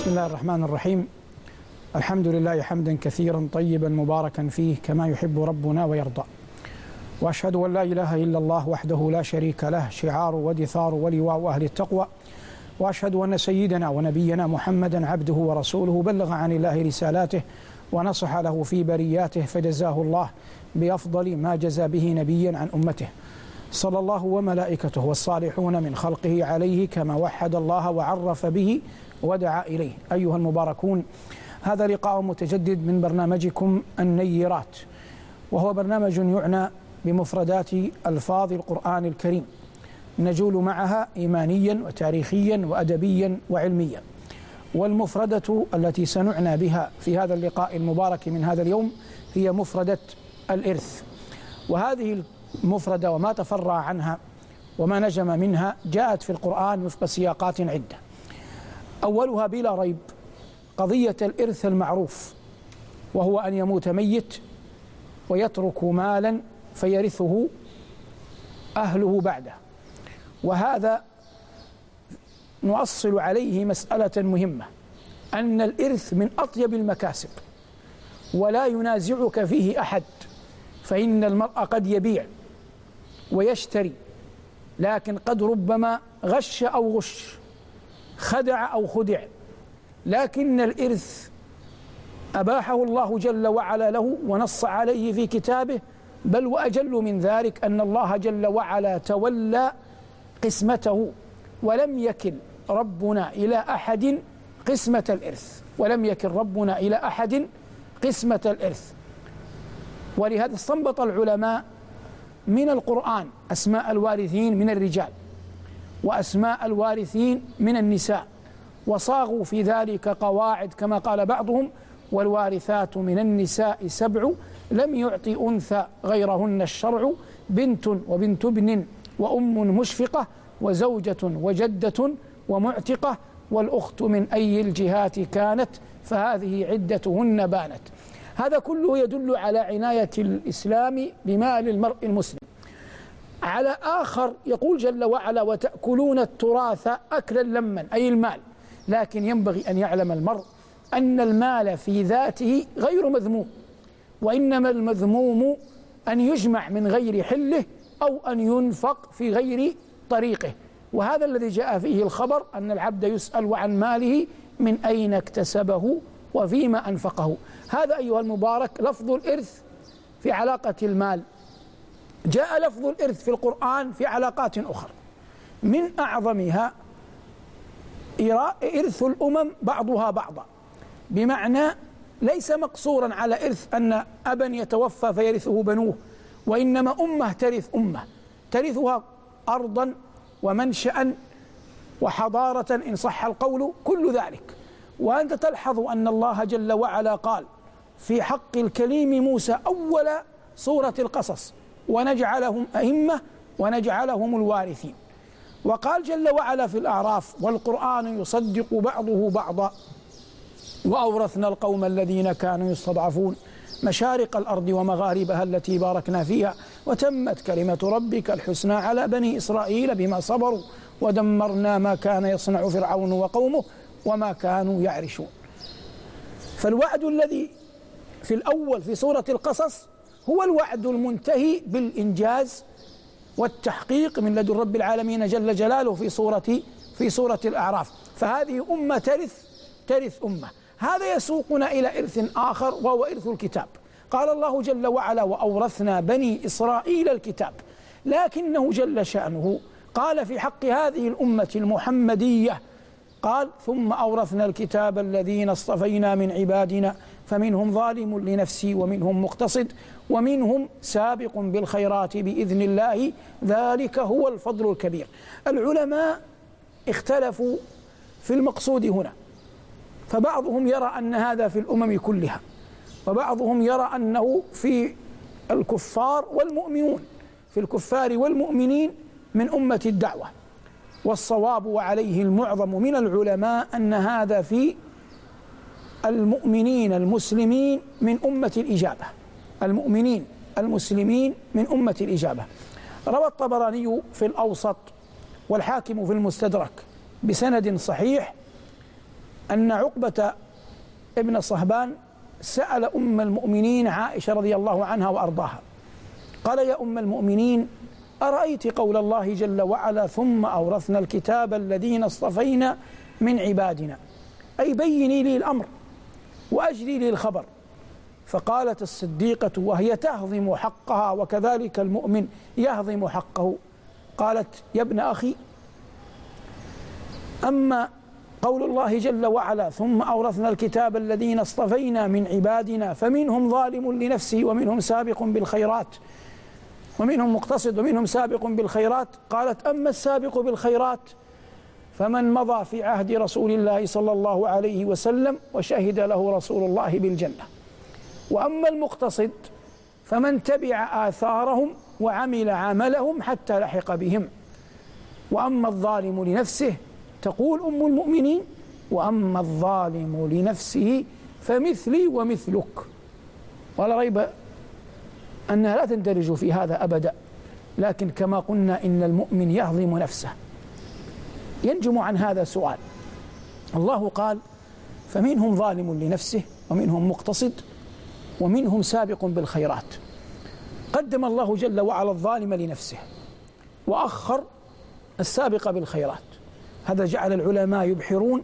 بسم الله الرحمن الرحيم. الحمد لله حمدا كثيرا طيبا مباركا فيه كما يحب ربنا ويرضى. وأشهد أن لا إله إلا الله وحده لا شريك له شعار ودثار ولواء أهل التقوى. وأشهد أن سيدنا ونبينا محمدا عبده ورسوله بلغ عن الله رسالاته ونصح له في برياته فجزاه الله بأفضل ما جزى به نبيا عن أمته. صلى الله وملائكته والصالحون من خلقه عليه كما وحد الله وعرف به ودعا إليه. أيها المباركون هذا لقاء متجدد من برنامجكم النيرات وهو برنامج يعنى بمفردات ألفاظ القرآن الكريم نجول معها ايمانيا وتاريخيا وادبيا وعلميا. والمفردة التي سنعنى بها في هذا اللقاء المبارك من هذا اليوم هي مفردة الإرث وهذه المفرده وما تفرع عنها وما نجم منها جاءت في القرآن وفق سياقات عدة. أولها بلا ريب قضية الإرث المعروف وهو أن يموت ميت ويترك مالا فيرثه أهله بعده. وهذا نؤصل عليه مسألة مهمة أن الإرث من أطيب المكاسب ولا ينازعك فيه أحد فإن المرء قد يبيع. ويشتري لكن قد ربما غش أو غش خدع أو خدع. لكن الإرث أباحه الله جل وعلا له ونص عليه في كتابه بل وأجل من ذلك أن الله جل وعلا تولى قسمته ولم يكل ربنا إلى أحد قسمة الإرث. ولم يكن ربنا إلى أحد قسمة الإرث. ولهذا استنبط العلماء من القرآن أسماء الوارثين من الرجال وأسماء الوارثين من النساء وصاغوا في ذلك قواعد كما قال بعضهم والوارثات من النساء سبع لم يعط أنثى غيرهن الشرع بنت وبنت ابن وأم مشفقة وزوجة وجدة ومعتقة والأخت من أي الجهات كانت فهذه عدتهن بانت. هذا كله يدل على عناية الإسلام بمال المرء المسلم. على آخر يقول جل وعلا وتأكلون التراث أكلا لما أي المال. لكن ينبغي أن يعلم المرء أن المال في ذاته غير مذموم وإنما المذموم أن يجمع من غير حله أو أن ينفق في غير طريقه. وهذا الذي جاء فيه الخبر أن العبد يسأل عن ماله من أين اكتسبه وفيما أنفقه. هذا أيها المبارك لفظ الإرث في علاقة المال. جاء لفظ الإرث في القرآن في علاقات أخرى من أعظمها إرث الأمم بعضها بعضا. بمعنى ليس مقصورا على إرث أن أبا يتوفى فيرثه بنوه وإنما أمة ترث أمة. ترثها أرضا ومنشأ وحضارة إن صح القول كل ذلك. وأنت تلحظ أن الله جل وعلا قال في حق الكليم موسى أول سورة القصص ونجعلهم أئمة ونجعلهم الوارثين. وقال جل وعلا في الأعراف والقرآن يصدق بعضه بعضا وأورثنا القوم الذين كانوا يستضعفون مشارق الأرض ومغاربها التي باركنا فيها وتمت كلمة ربك الحسنى على بني إسرائيل بما صبروا ودمرنا ما كان يصنع فرعون وقومه وما كانوا يعرشون. فالوعد الذي في الأول في سورة القصص هو الوعد المنتهي بالإنجاز والتحقيق من لدن رب العالمين جل جلاله في سورة في سورة الأعراف. فهذه أمة ترث ترث أمة. هذا يسوقنا إلى إرث آخر وهو إرث الكتاب. قال الله جل وعلا وأورثنا بني إسرائيل الكتاب لكنه جل شأنه. قال في حق هذه الأمة المحمدية قال ثم أورثنا الكتاب الذين اصطفينا من عبادنا فمنهم ظالم لنفسه ومنهم مقتصد ومنهم سابق بالخيرات بإذن الله ذلك هو الفضل الكبير. العلماء اختلفوا في المقصود هنا. فبعضهم يرى أن هذا في الأمم كلها وبعضهم يرى أنه في الكفار والمؤمنون في الكفار والمؤمنين من أمة الدعوة. والصواب وعليه المعظم من العلماء أن هذا في المؤمنين المسلمين من أمة الإجابة. المؤمنين المسلمين من أمة الإجابة. روى الطبراني في الأوسط والحاكم في المستدرك بسند صحيح أن عقبة ابن صهبان سأل أم المؤمنين عائشة رضي الله عنها وأرضاها. قال يا أم المؤمنين أرأيت قول الله جل وعلا ثم أورثنا الكتاب الذين اصطفينا من عبادنا. أي بيني لي الأمر وأجلي لي الخبر. فقالت الصديقة وهي تهضم حقها وكذلك المؤمن يهضم حقه. قالت يا ابن أخي أما قول الله جل وعلا ثم أورثنا الكتاب الذين اصطفينا من عبادنا فمنهم ظالم لنفسه ومنهم سابق بالخيرات. ومنهم مقتصد ومنهم سابق بالخيرات. قالت أما السابق بالخيرات فمن مضى في عهد رسول الله صلى الله عليه وسلم وشهد له رسول الله بالجنة. وأما المقتصد فمن تبع آثارهم وعمل عملهم حتى لحق بهم. وأما الظالم لنفسه تقول أم المؤمنين وأما الظالم لنفسه فمثلي ومثلك. ولا ريب أنها لا تندرج في هذا أبدا لكن كما قلنا إن المؤمن يهضم نفسه. ينجم عن هذا سؤال. الله قال فمنهم ظالم لنفسه ومنهم مقتصد ومنهم سابق بالخيرات. قدم الله جل وعلا الظالم لنفسه وأخر السابق بالخيرات. هذا جعل العلماء يبحرون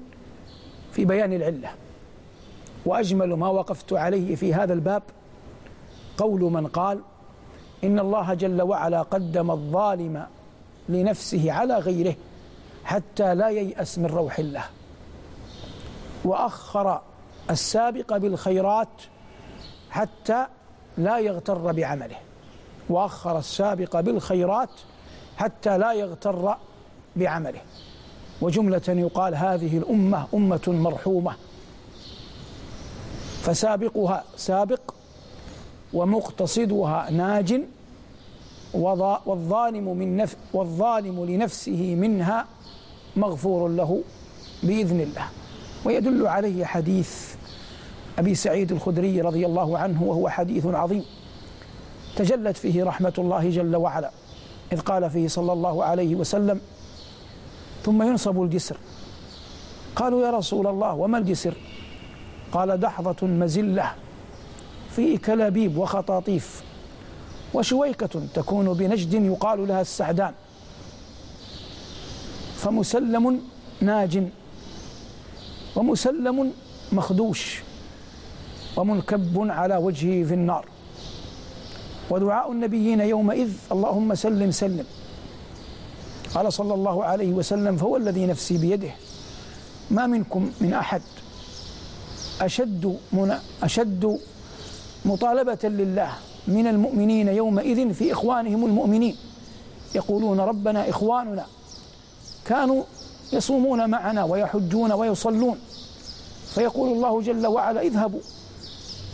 في بيان العلة. وأجمل ما وقفت عليه في هذا الباب قول من قال إن الله جل وعلا قدم الظالم لنفسه على غيره حتى لا ييأس من روح الله. وأخر السابق بالخيرات حتى لا يغتر بعمله. وأخر السابق بالخيرات حتى لا يغتر بعمله. وجملة يقال هذه الأمة أمة مرحومة. فسابقها سابق ومقتصدها ناج والظالم من نف والظالم لنفسه منها مغفور له بإذن الله. ويدل عليه حديث أبي سعيد الخدري رضي الله عنه وهو حديث عظيم. تجلت فيه رحمة الله جل وعلا. إذ قال فيه صلى الله عليه وسلم ثم ينصب الجسر. قالوا يا رسول الله وما الجسر؟ قال دحضة مزلة. في كلابيب وخطاطيف وشويكة تكون بنجد يقال لها السعدان فمسلم ناج ومسلم مخدوش ومنكب على وجهه في النار. ودعاء النبيين يومئذ اللهم سلم سلم. قال صلى الله عليه وسلم فهو الذي نفسي بيده. ما منكم من أحد أشد من أشد مطالبة لله من المؤمنين يومئذ في إخوانهم المؤمنين. يقولون ربنا إخواننا. كانوا يصومون معنا ويحجون ويصلون. فيقول الله جل وعلا اذهبوا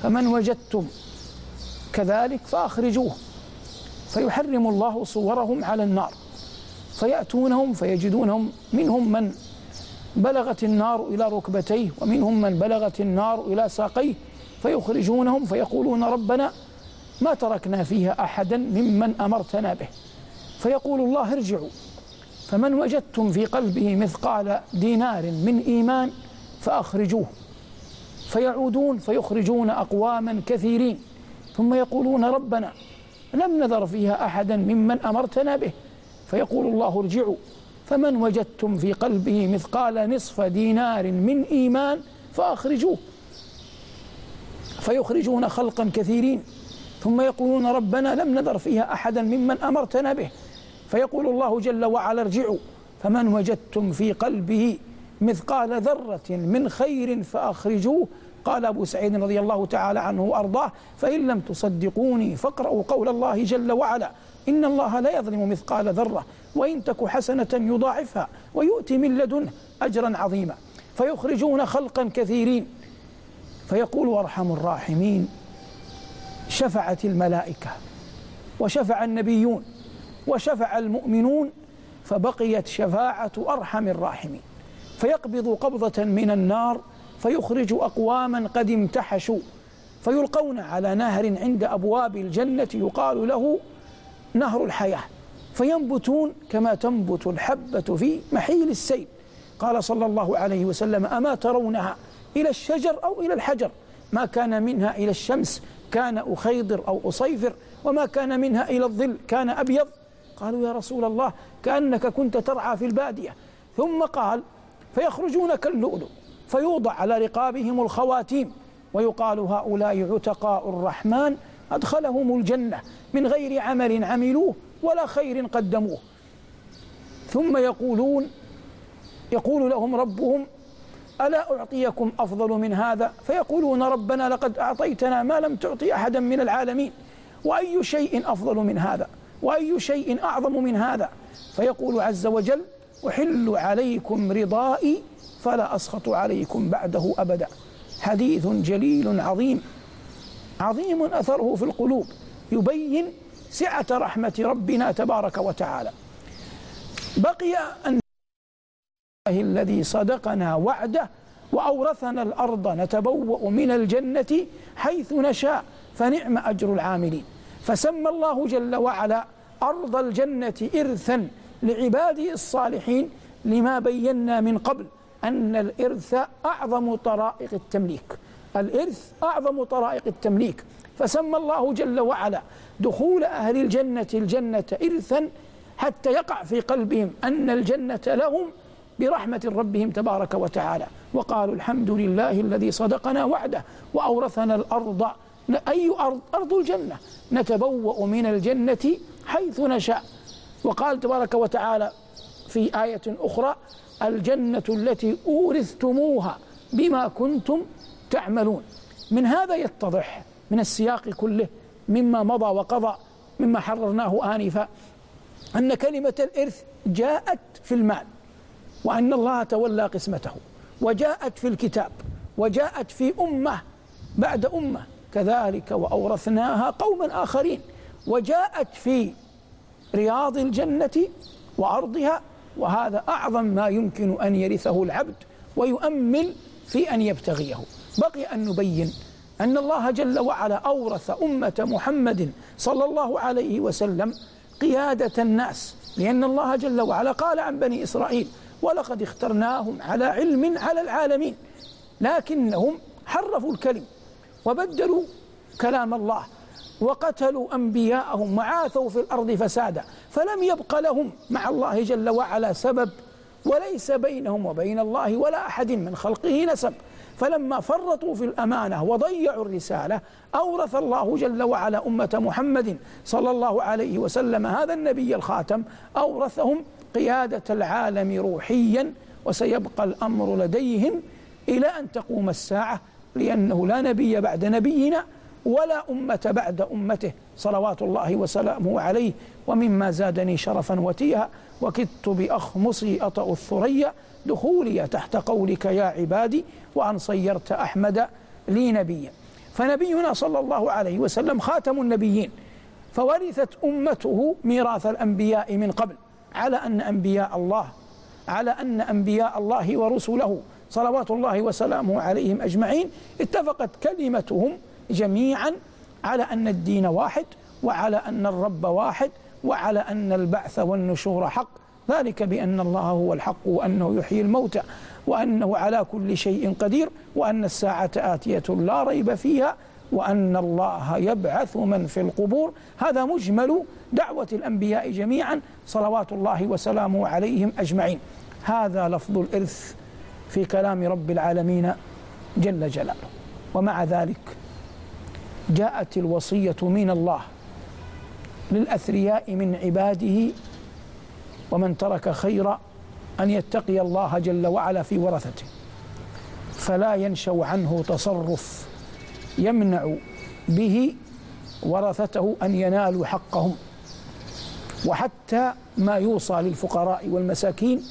فمن وجدتم كذلك فأخرجوه. فيحرم الله صورهم على النار. فيأتونهم فيجدونهم منهم من بلغت النار إلى ركبتيه ومنهم من بلغت النار إلى ساقيه. فيخرجونهم فيقولون ربنا ما تركنا فيها أحدا ممن أمرتنا به. فيقول الله ارجعوا. فمن وجدتم في قلبه مثقال دينار من إيمان فأخرجوه. فيعودون فيخرجون أقواما كثيرين. ثم يقولون ربنا لم نذر فيها أحدا ممن أمرتنا به. فيقول الله ارجعوا. فمن وجدتم في قلبه مثقال نصف دينار من إيمان فأخرجوه. فيخرجون خلقا كثيرين. ثم يقولون ربنا لم نذر فيها أحدا ممن أمرتنا به. فيقول الله جل وعلا ارجعوا. فمن وجدتم في قلبه مثقال ذرة من خير فأخرجوه. قال أبو سعيد رضي الله تعالى عنه وأرضاه فإن لم تصدقوني فاقرأوا قول الله جل وعلا إن الله لا يظلم مثقال ذرة وإن تك حسنة يضاعفها ويؤتي من لدنه أجرا عظيما. فيخرجون خلقا كثيرين. فيقول أرحم الراحمين شفعت الملائكة وشفع النبيون وشفع المؤمنون فبقيت شفاعة أرحم الراحمين. فيقبض قبضة من النار فيخرج أقواما قد امتحشوا فيلقون على نهر عند أبواب الجنة يقال له نهر الحياة. فينبتون كما تنبت الحبة في محيل السيل. قال صلى الله عليه وسلم أما ترونها؟ إلى الشجر أو إلى الحجر. ما كان منها إلى الشمس كان أخيضر أو أصيفر. وما كان منها إلى الظل كان أبيض. قالوا يا رسول الله كأنك كنت ترعى في البادية. ثم قال فيخرجون كاللؤلؤ فيوضع على رقابهم الخواتيم. ويقال هؤلاء عتقاء الرحمن أدخلهم الجنة. من غير عمل عملوه ولا خير قدموه. ثم يقولون يقول لهم ربهم ألا أعطيكم أفضل من هذا؟ فيقولون ربنا لقد أعطيتنا ما لم تعطي أحدا من العالمين. وأي شيء أفضل من هذا؟ وأي شيء أعظم من هذا؟ فيقول عز وجل أحل عليكم رضائي فلا أسخط عليكم بعده أبدا. حديث جليل عظيم. عظيم أثره في القلوب. يبين سعة رحمة ربنا تبارك وتعالى. بقي أن الله الذي صدقنا وعده وأورثنا الأرض نتبوأ من الجنة حيث نشاء فنعم أجر العاملين. فسمى الله جل وعلا أرض الجنة إرثا لعباده الصالحين لما بينا من قبل أن الإرث أعظم طرائق التمليك. الإرث أعظم طرائق التمليك. فسمى الله جل وعلا دخول أهل الجنة الجنة إرثا حتى يقع في قلبهم أن الجنة لهم برحمة ربهم تبارك وتعالى. وقالوا الحمد لله الذي صدقنا وعده وأورثنا الأرض. أي أرض؟ أرض الجنة. نتبوأ من الجنة حيث نشاء. وقال تبارك وتعالى في آية أخرى الجنة التي أورثتموها بما كنتم تعملون. من هذا يتضح من السياق كله مما مضى وقضى مما حررناه آنفا أن كلمة الإرث جاءت في المال وأن الله تولى قسمته. وجاءت في الكتاب وجاءت في أمة بعد أمة. كذلك وأورثناها قوما آخرين. وجاءت في رياض الجنة وأرضها. وهذا أعظم ما يمكن أن يرثه العبد ويؤمل في أن يبتغيه. بقي أن نبين أن الله جل وعلا أورث أمة محمد صلى الله عليه وسلم قيادة الناس. لأن الله جل وعلا قال عن بني إسرائيل ولقد اخترناهم على علم على العالمين لكنهم حرفوا الكلم وبدلوا كلام الله وقتلوا أنبياءهم وعاثوا في الأرض فسادا فلم يبق لهم مع الله جل وعلا سبب وليس بينهم وبين الله ولا أحد من خلقه نسب. فلما فرطوا في الأمانة وضيعوا الرسالة أورث الله جل وعلا أمة محمد صلى الله عليه وسلم هذا النبي الخاتم أورثهم قيادة العالم روحيا وسيبقى الأمر لديهم إلى أن تقوم الساعة لأنه لا نبي بعد نبينا ولا أمة بعد أمته صلوات الله وسلامه عليه ومما زادني شرفا وتيها وكدت بأخمصي أطأ الثريا دخولي تحت قولك يا عبادي وأن صيرت أحمد لي نبيا. فنبينا صلى الله عليه وسلم خاتم النبيين فورثت أمته ميراث الأنبياء من قبل على أن أنبياء الله على أن أنبياء الله ورسله صلوات الله وسلامه عليهم أجمعين. اتفقت كلمتهم جميعا على أن الدين واحد وعلى أن الرب واحد وعلى أن البعث والنشور حق. ذلك بأن الله هو الحق وأنه يحيي الموتى وأنه على كل شيء قدير وأن الساعة آتية لا ريب فيها وأن الله يبعث من في القبور. هذا مجمل دعوة الأنبياء جميعا. صلوات الله وسلامه عليهم أجمعين. هذا لفظ الإرث في كلام رب العالمين جل جلاله. ومع ذلك جاءت الوصية من الله للأثرياء من عباده ومن ترك خيرا أن يتقي الله جل وعلا في ورثته. فلا ينشو عنه تصرف يمنع به ورثته أن ينالوا حقهم. وحتى ما يوصى للفقراء والمساكين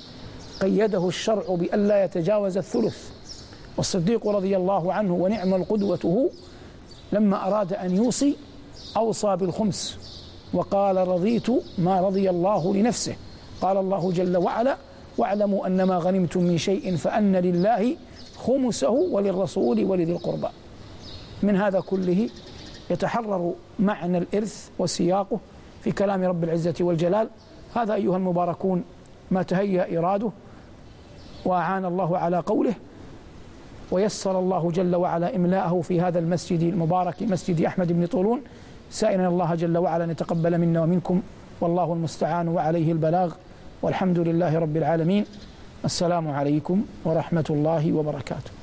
قيده الشرع بألا يتجاوز الثلث. والصديق رضي الله عنه ونعم القدوة لما أراد أن يوصي أوصى بالخمس وقال رضيت ما رضي الله لنفسه. قال الله جل وعلا واعلموا أن ما غنمتم من شيء فأن لله خمسه وللرسول ولذي القربى. من هذا كله يتحرر معنى الإرث وسياقه في كلام رب العزة والجلال. هذا أيها المباركون ما تهيأ إراده وأعان الله على قوله ويسر الله جل وعلا إملاءه في هذا المسجد المبارك مسجد أحمد بن طولون. سائلا الله جل وعلا أن يتقبل منا ومنكم. والله المستعان وعليه البلاغ. والحمد لله رب العالمين. السلام عليكم ورحمة الله وبركاته.